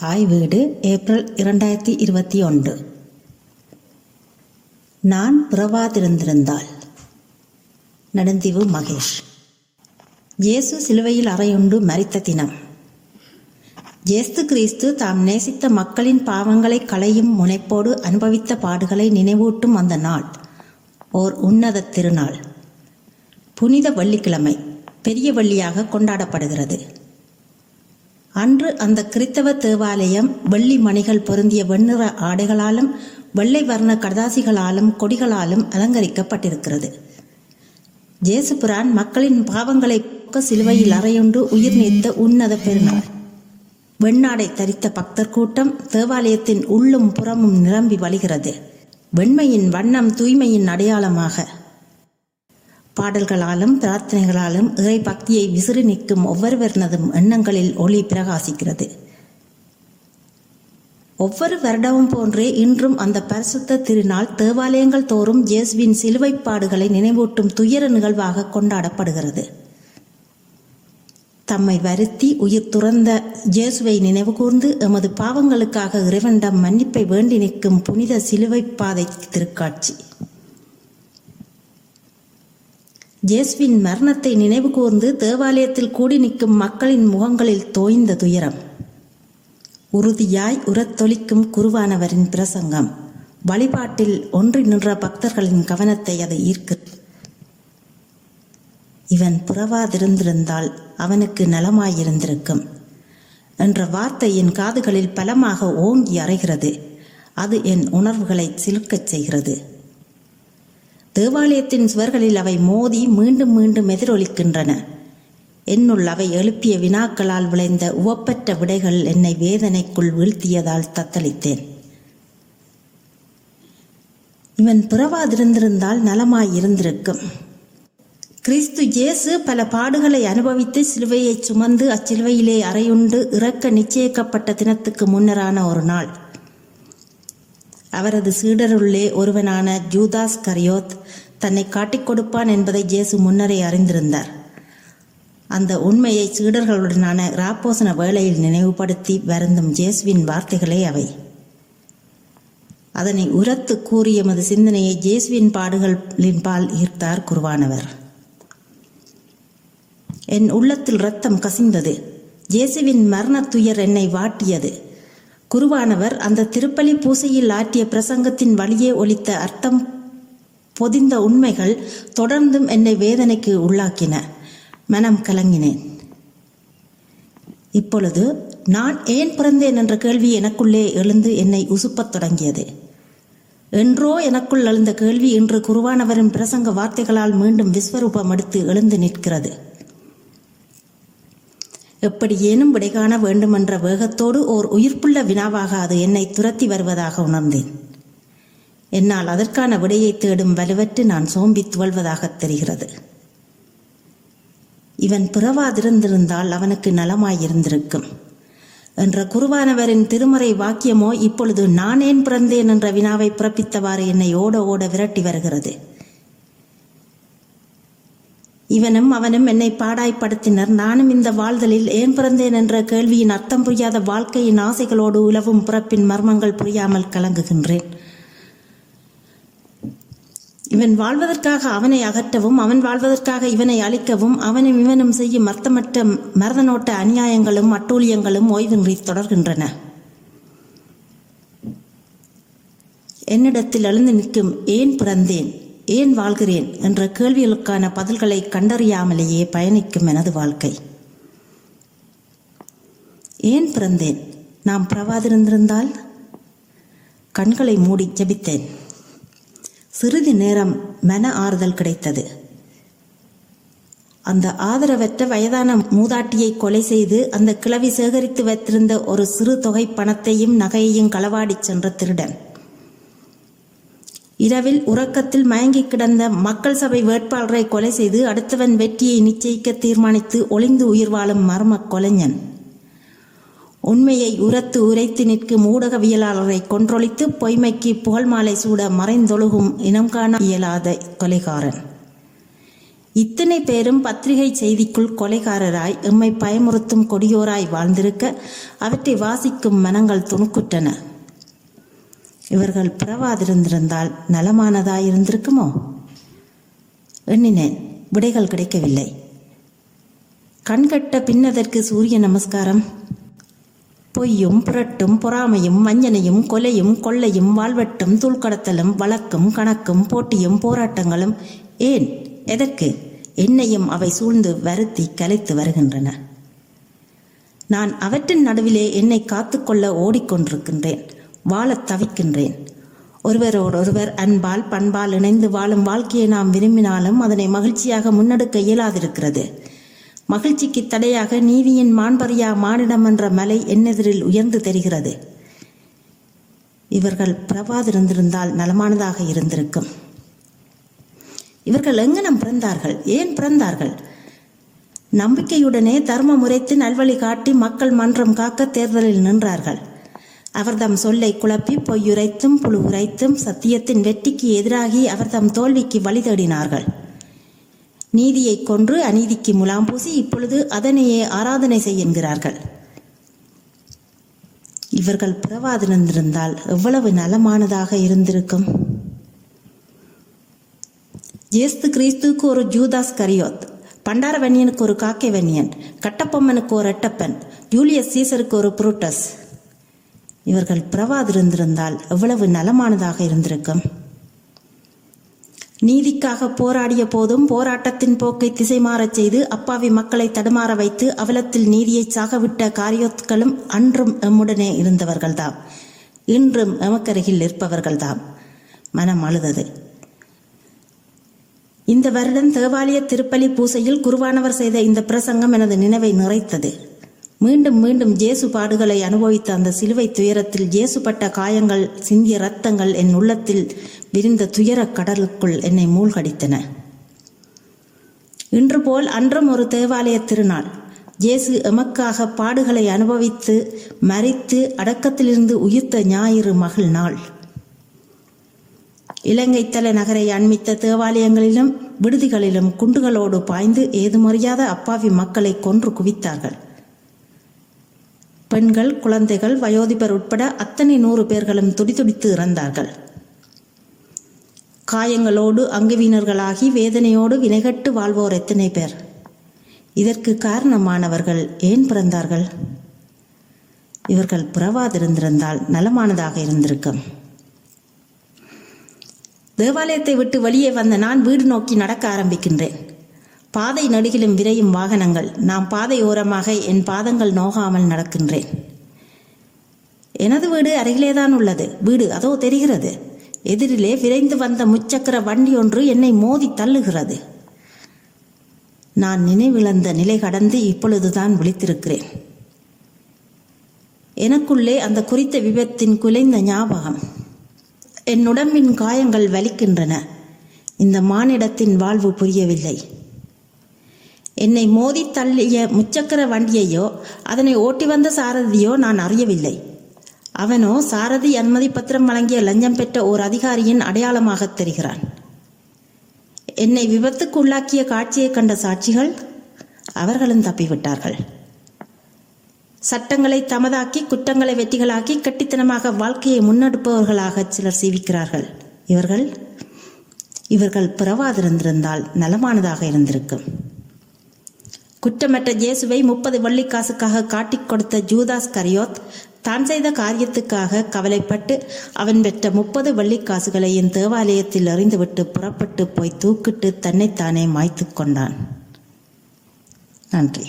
தாய் வீடு ஏப்ரல் இரண்டாயிரத்தி இருபத்தி ஒன்று. நான் பிறவாதிருந்திருந்தால் நெடுந்தீவு மகேஷ். இயேசு சிலுவையில் அறையுண்டு மறித்த தினம். இயேசு கிறிஸ்து தாம் நேசித்த மக்களின் பாவங்களை களையும் முனைப்போடு அனுபவித்த பாடுகளை நினைவூட்டும் அந்த நாள் ஓர் உன்னத திருநாள். புனித வெள்ளிக்கிழமை பெரிய வெள்ளியாக கொண்டாடப்படுகிறது. அன்று அந்த கிறித்தவ தேவாலயம் வெள்ளி மணிகள் பொருந்திய வெண்ணிற ஆடைகளாலும் வெள்ளை வர்ண கடதாசிகளாலும் கொடிகளாலும் அலங்கரிக்கப்பட்டிருக்கிறது. ஜேசுபிரான் மக்களின் பாவங்களை சிலுவையில் அறையுண்டு உயிர் நீத்த உன்னத பெருநாள். வெண்ணாடை தரித்த பக்தர் கூட்டம் தேவாலயத்தின் உள்ளும் புறமும் நிரம்பி வழிகிறது. வெண்மையின் வண்ணம் தூய்மையின் அடையாளமாக பாடல்களாலும் பிரார்த்தனைகளாலும் இறை பக்தியை விசிறி நிற்கும் ஒவ்வொருவரினதும் எண்ணங்களில் ஒளி பிரகாசிக்கிறது. ஒவ்வொரு வருடமும் போன்றே இன்றும் அந்த பரிசுத்த திருநாள் தேவாலயங்கள் தோறும் இயேசுவின் சிலுவைப்பாடுகளை நினைவூட்டும் துயர நிகழ்வாக கொண்டாடப்படுகிறது. தம்மை வருத்தி உயிர் துறந்த இயேசுவை நினைவு கூர்ந்து எமது பாவங்களுக்காக இறைவனிடம் மன்னிப்பை வேண்டி நிற்கும் புனித சிலுவைப்பாதை திருக்காட்சி. ஜேஸ்வின் மரணத்தை நினைவு கூர்ந்து தேவாலயத்தில் கூடி நிற்கும் மக்களின் முகங்களில் தோய்ந்த துயரம். உறுதியாய் உரத்தொலிக்கும் குருவானவரின் பிரசங்கம். வழிபாட்டில் ஒன்றி நின்ற பக்தர்களின் கவனத்தை அது ஈர்க்கு. இவன் புறவாதிருந்திருந்தால் அவனுக்கு நலமாயிருந்திருக்கும் என்ற வார்த்தை என் காதுகளில் பலமாக ஓங்கி அறைகிறது. அது என் உணர்வுகளை சிலுக்கச் செய்கிறது. தேவாலயத்தின் சுவர்களில் அவை மோதி மீண்டும் மீண்டும் எதிரொலிக்கின்றன. என்னுள் அவை எழுப்பிய வினாக்களால் விளைந்த உவப்பற்ற விடைகள் என்னை வேதனைக்குள் வீழ்த்தியதால் தத்தளித்தேன். இவன் பிறவாதிருந்திருந்தால் நலமாயிருந்திருக்கும் கிறிஸ்து இயேசு பல பாடுகளை அனுபவித்து சிலுவையை சுமந்து அச்சிலுவையிலே அறையுண்டு இறக்க நிச்சயிக்கப்பட்ட தினத்துக்கு முன்னரான ஒரு நாள். அவரது சீடருள்ளே ஒருவனான ஜூதாஸ் கரியோத் தன்னை காட்டிக் கொடுப்பான் என்பதை ஜேசு முன்னரே அறிந்திருந்தார். அந்த உண்மையை சீடர்களுடனான ராப்போசன வேளையில் நினைவுபடுத்தி வருந்தும் ஜேசுவின் வார்த்தைகளே அவை. அதனை உரத்து கூறிய எமது சிந்தனையை ஜேசுவின் பாடுகளின் பால் ஈர்த்தார் குருவானவர். என் உள்ளத்தில் ரத்தம் கசிந்தது. ஜேசுவின் மரண துயர் என்னை வாட்டியது. குருவானவர் அந்த திருப்பலி பூசையில் ஆற்றிய பிரசங்கத்தின் வழியே ஒலித்த அர்த்தம் பொதிந்த உண்மைகள் தொடர்ந்தும் என்னை வேதனைக்கு உள்ளாக்கின. மனம் கலங்கினேன். இப்பொழுது நான் ஏன் பிறந்தேன் என்ற கேள்வி எனக்குள்ளே எழுந்து என்னை உசுப்பத் தொடங்கியது. என்றோ எனக்குள் எழுந்த கேள்வி இன்று குருவானவரின் பிரசங்க வார்த்தைகளால் மீண்டும் விஸ்வரூபம் எடுத்து எழுந்து நிற்கிறது. எப்படியேனும் விடை காண வேண்டுமென்ற வேகத்தோடு ஓர் உயிர்ப்புள்ள வினாவாக அது என்னை துரத்தி வருவதாக உணர்ந்தேன். என்னால் அதற்கான விடையை தேடும் வலுவற்று நான் சோம்பி துவள்வதாக தெரிகிறது. இவன் பிறவாதிருந்திருந்தால் அவனுக்கு நலமாயிருந்திருக்கும். என்ற குருவானவரின் திருமறை வாக்கியமோ இப்பொழுது நான் ஏன் பிறந்தேன் என்ற வினாவை பிறப்பித்தவாறு என்னை ஓட ஓட விரட்டி வருகிறது. இவனும் அவனும் என்னை பாடாய்ப்படுத்தினர். நானும் இந்த வாழ்தலில் ஏன் பிறந்தேன் என்ற கேள்வியின் அர்த்தம் புரியாத வாழ்க்கையின் ஆசைகளோடு உலவும் பிறப்பின் மர்மங்கள் புரியாமல் கலங்குகின்றேன். இவன் வாழ்வதற்காக அவனை அகற்றவும் அவன் வாழ்வதற்காக இவனை அழிக்கவும் அவனும் இவனும் செய்யும் அர்த்தமற்ற மரதனோட்ட அநியாயங்களும் அட்டூழியங்களும் ஓய்வின்றி தொடர்கின்றன. என்னிடத்தில் எழுந்து நிற்கும் ஏன் பிறந்தேன்? ஏன் வாழ்கிறேன் என்ற கேள்விகளுக்கான பதில்களை கண்டறியாமலேயே பயணிக்கும் எனது வாழ்க்கை. ஏன் பிறந்தேன்? நாம் பிறவாதிருந்திருந்தால் கண்களை மூடி ஜபித்தேன். சிறிது நேரம் மன ஆறுதல் கிடைத்தது. அந்த ஆதரவற்ற வயதான மூதாட்டியை கொலை செய்து அந்த கிளவி சேகரித்து வைத்திருந்த ஒரு சிறு தொகை பணத்தையும் நகையையும் களவாடிச் சென்ற திருடன். இரவில் உறக்கத்தில் மயங்கி கிடந்த மக்கள் சபை வேட்பாளரை கொலை செய்து அடுத்தவன் வெற்றியை நிச்சயிக்க தீர்மானித்து ஒளிந்து உயிர் வாழும் மர்ம கொலைஞன். உண்மையை உரத்து உரைத்து நிற்கும் ஊடகவியலாளரை கொன்றொழித்து பொய்மைக்கு புகழ் மாலை சூட மறைந்தொழுகும் இனம் காண இயலாத கொலைகாரன். இத்தனை பேரும் பத்திரிகை செய்திக்குள் கொலைகாரராய் எம்மை பயமுறுத்தும் கொடியோராய் வாழ்ந்திருக்க அவற்றை வாசிக்கும் மனங்கள் துணுக்குற்றன. இவர்கள் பிறவாதிருந்திருந்தால் நலமானதாயிருந்திருக்குமோ எண்ணினேன். விடைகள் கிடைக்கவில்லை. கண்கட்ட பின்னதற்கு சூரிய நமஸ்காரம். பொய்யும் புரட்டும் பொறாமையும் வஞ்சனையும் கொலையும் கொள்ளையும் வாழ்வட்டும் தூள்கடத்தலும் வழக்கும் கணக்கும் போட்டியும் போராட்டங்களும் ஏன்? எதற்கு? என்னையும் அவை சூழ்ந்து வருத்தி கலைத்து வருகின்றன. நான் அவற்றின் நடுவிலே என்னை காத்துக்கொள்ள ஓடிக்கொண்டிருக்கின்றேன். வாழத் தவிக்கின்றேன். ஒருவரோடொருவர் அன்பால் பண்பால் இணைந்து வாழும் வாழ்க்கையை நாம் விரும்பினாலும் அதனை மகிழ்ச்சியாக முன்னெடுக்க இயலாதிருக்கிறது. மகிழ்ச்சிக்கு தடையாக நீதியின் மாண்பறியா மானிடம் என்ற மலை என்னெதிரில் உயர்ந்து தெரிகிறது. இவர்கள் பிரபாதிருந்திருந்தால் நலமானதாக இருந்திருக்கும். இவர்கள் எங்கனம் பிறந்தார்கள்? ஏன் பிறந்தார்கள்? நம்பிக்கையுடனே தர்ம முறைத்து நல்வழி காட்டி மக்கள் மன்றம் காக்க தேர்தலில் நின்றார்கள். அவர்தம் சொல்லை குழப்பி பொய்யுரைத்தும் புழு உரைத்தும் சத்தியத்தின் வெற்றிக்கு எதிராகி அவர்தம் தோல்விக்கு வழி தேடினார்கள். நீதியை கொன்று அநீதிக்கு முலாம் பூசி இப்பொழுது அதனையே ஆராதனை செய்கின்றார்கள் இவர்கள் பிறவாதிருந்திருந்தால் எவ்வளவு நலமானதாக இருந்திருக்கும்? ஜேஸ்து கிறிஸ்துக்கு ஒரு ஜூதாஸ் கரியோத் பண்டாரவன்யனுக்கு ஒரு காக்கைவன்யன் கட்டப்பொம்மனுக்கு ஒரு எட்டப்பன் ஜூலியஸ் சீசருக்கு ஒரு புரூட்டஸ். இவர்கள் பிறவாதிருந்திருந்தால் எவ்வளவு நலமானதாக இருந்திருக்கும்? நீதிக்காக போராடிய போதும் போராட்டத்தின் போக்கை திசை மாறச் செய்து அப்பாவி மக்களை தடுமாற வைத்து அவலத்தில் நீதியை சாகவிட்ட காரியோத்களும் அன்றும் எம்முடனே இருந்தவர்கள்தாம். இன்றும் எமக்கருகில் இருப்பவர்கள்தாம் மனம் அழுதது. இந்த வருடம் தேவாலய திருப்பலி பூசையில் குருவானவர் செய்த இந்த பிரசங்கம் எனது நினைவை நிறைத்தது. மீண்டும் மீண்டும் ஜேசு பாடுகளை அனுபவித்த அந்த சிலுவை துயரத்தில் ஜேசுப்பட்ட காயங்கள் சிந்திய ரத்தங்கள் என் உள்ளத்தில் விரிந்த துயரக் கடலுக்குள் என்னை மூழ்கடித்தன. இன்று போல் அன்றும் ஒரு தேவாலய திருநாள். ஜேசு எமக்காக பாடுகளை அனுபவித்து மறித்து அடக்கத்திலிருந்து உயிர்த்த ஞாயிறு மகள் நாள். இலங்கை தலைநகரை அண்மித்த தேவாலயங்களிலும் விடுதிகளிலும் குண்டுகளோடு பாய்ந்து ஏதுமறியாத அப்பாவி மக்களை கொன்று குவித்தார்கள். பெண்கள் குழந்தைகள் வயோதிபர் உட்பட அத்தனை நூறு பேர்களும் துடிதுடித்து இறந்தார்கள். காயங்களோடு அங்குவீனர்களாகி வேதனையோடு வினைகட்டு வாழ்வோர் எத்தனை பேர்? இதற்கு காரணமானவர்கள் ஏன் பிறந்தார்கள்? இவர்கள் பிறவாதிருந்திருந்தால் நலமானதாக இருந்திருக்கும். தேவாலயத்தை விட்டு வெளியே வந்த நான் வீடு நோக்கி நடக்க ஆரம்பிக்கின்றேன். பாதை நடுகிலும் விரையும் வாகனங்கள். நாம் பாதை ஓரமாக என் பாதங்கள் நோகாமல் நடக்கின்றேன். எனது வீடு அருகிலேதான் உள்ளது. வீடு அதோ தெரிகிறது. எதிரிலே விரைந்து வந்த முச்சக்கர வண்டி ஒன்று என்னை மோதி தள்ளுகிறது. நான் நினைவிழந்த நிலை கடந்து இப்பொழுதுதான் விழித்திருக்கிறேன். எனக்குள்ளே அந்த குறித்த விபத்தின் குலைந்த ஞாபகம். என் உடம்பின் காயங்கள் வலிக்கின்றன. இந்த மானிடத்தின் வாழ்வு புரியவில்லை. என்னை மோதி தள்ளிய முச்சக்கர வண்டியையோ அதனை ஓட்டி வந்த சாரதியோ நான் அறியவில்லை. அவனோ சாரதி அனுமதி பத்திரம் வழங்கிய லஞ்சம் பெற்ற ஓர் அதிகாரியின் அடையாளமாகத் தெரிகிறான். என்னை விபத்துக்கு உள்ளாக்கிய காட்சியை கண்ட சாட்சிகள் அவர்களும் தப்பிவிட்டார்கள். சட்டங்களை தமதாக்கி குற்றங்களை வெற்றிகளாக்கி கட்டித்தனமாக வாழ்க்கையை முன்னெடுப்பவர்களாக சிலர் சீவிக்கிறார்கள். இவர்கள் இவர்கள் பிறவாதிருந்திருந்தால் நலமானதாக இருந்திருக்கும். குற்றமற்ற ஜேசுவை முப்பது வள்ளிக்காசுக்காக காட்டிக் கொடுத்த ஜூதாஸ் கரியோத் தான் செய்த காரியத்துக்காக கவலைப்பட்டு அவன் பெற்ற முப்பது வள்ளிக்காசுகளையும் தேவாலயத்தில் எறிந்துவிட்டு புறப்பட்டு போய் தூக்கிட்டு தன்னைத்தானே மாய்த்து கொண்டான். நன்றி.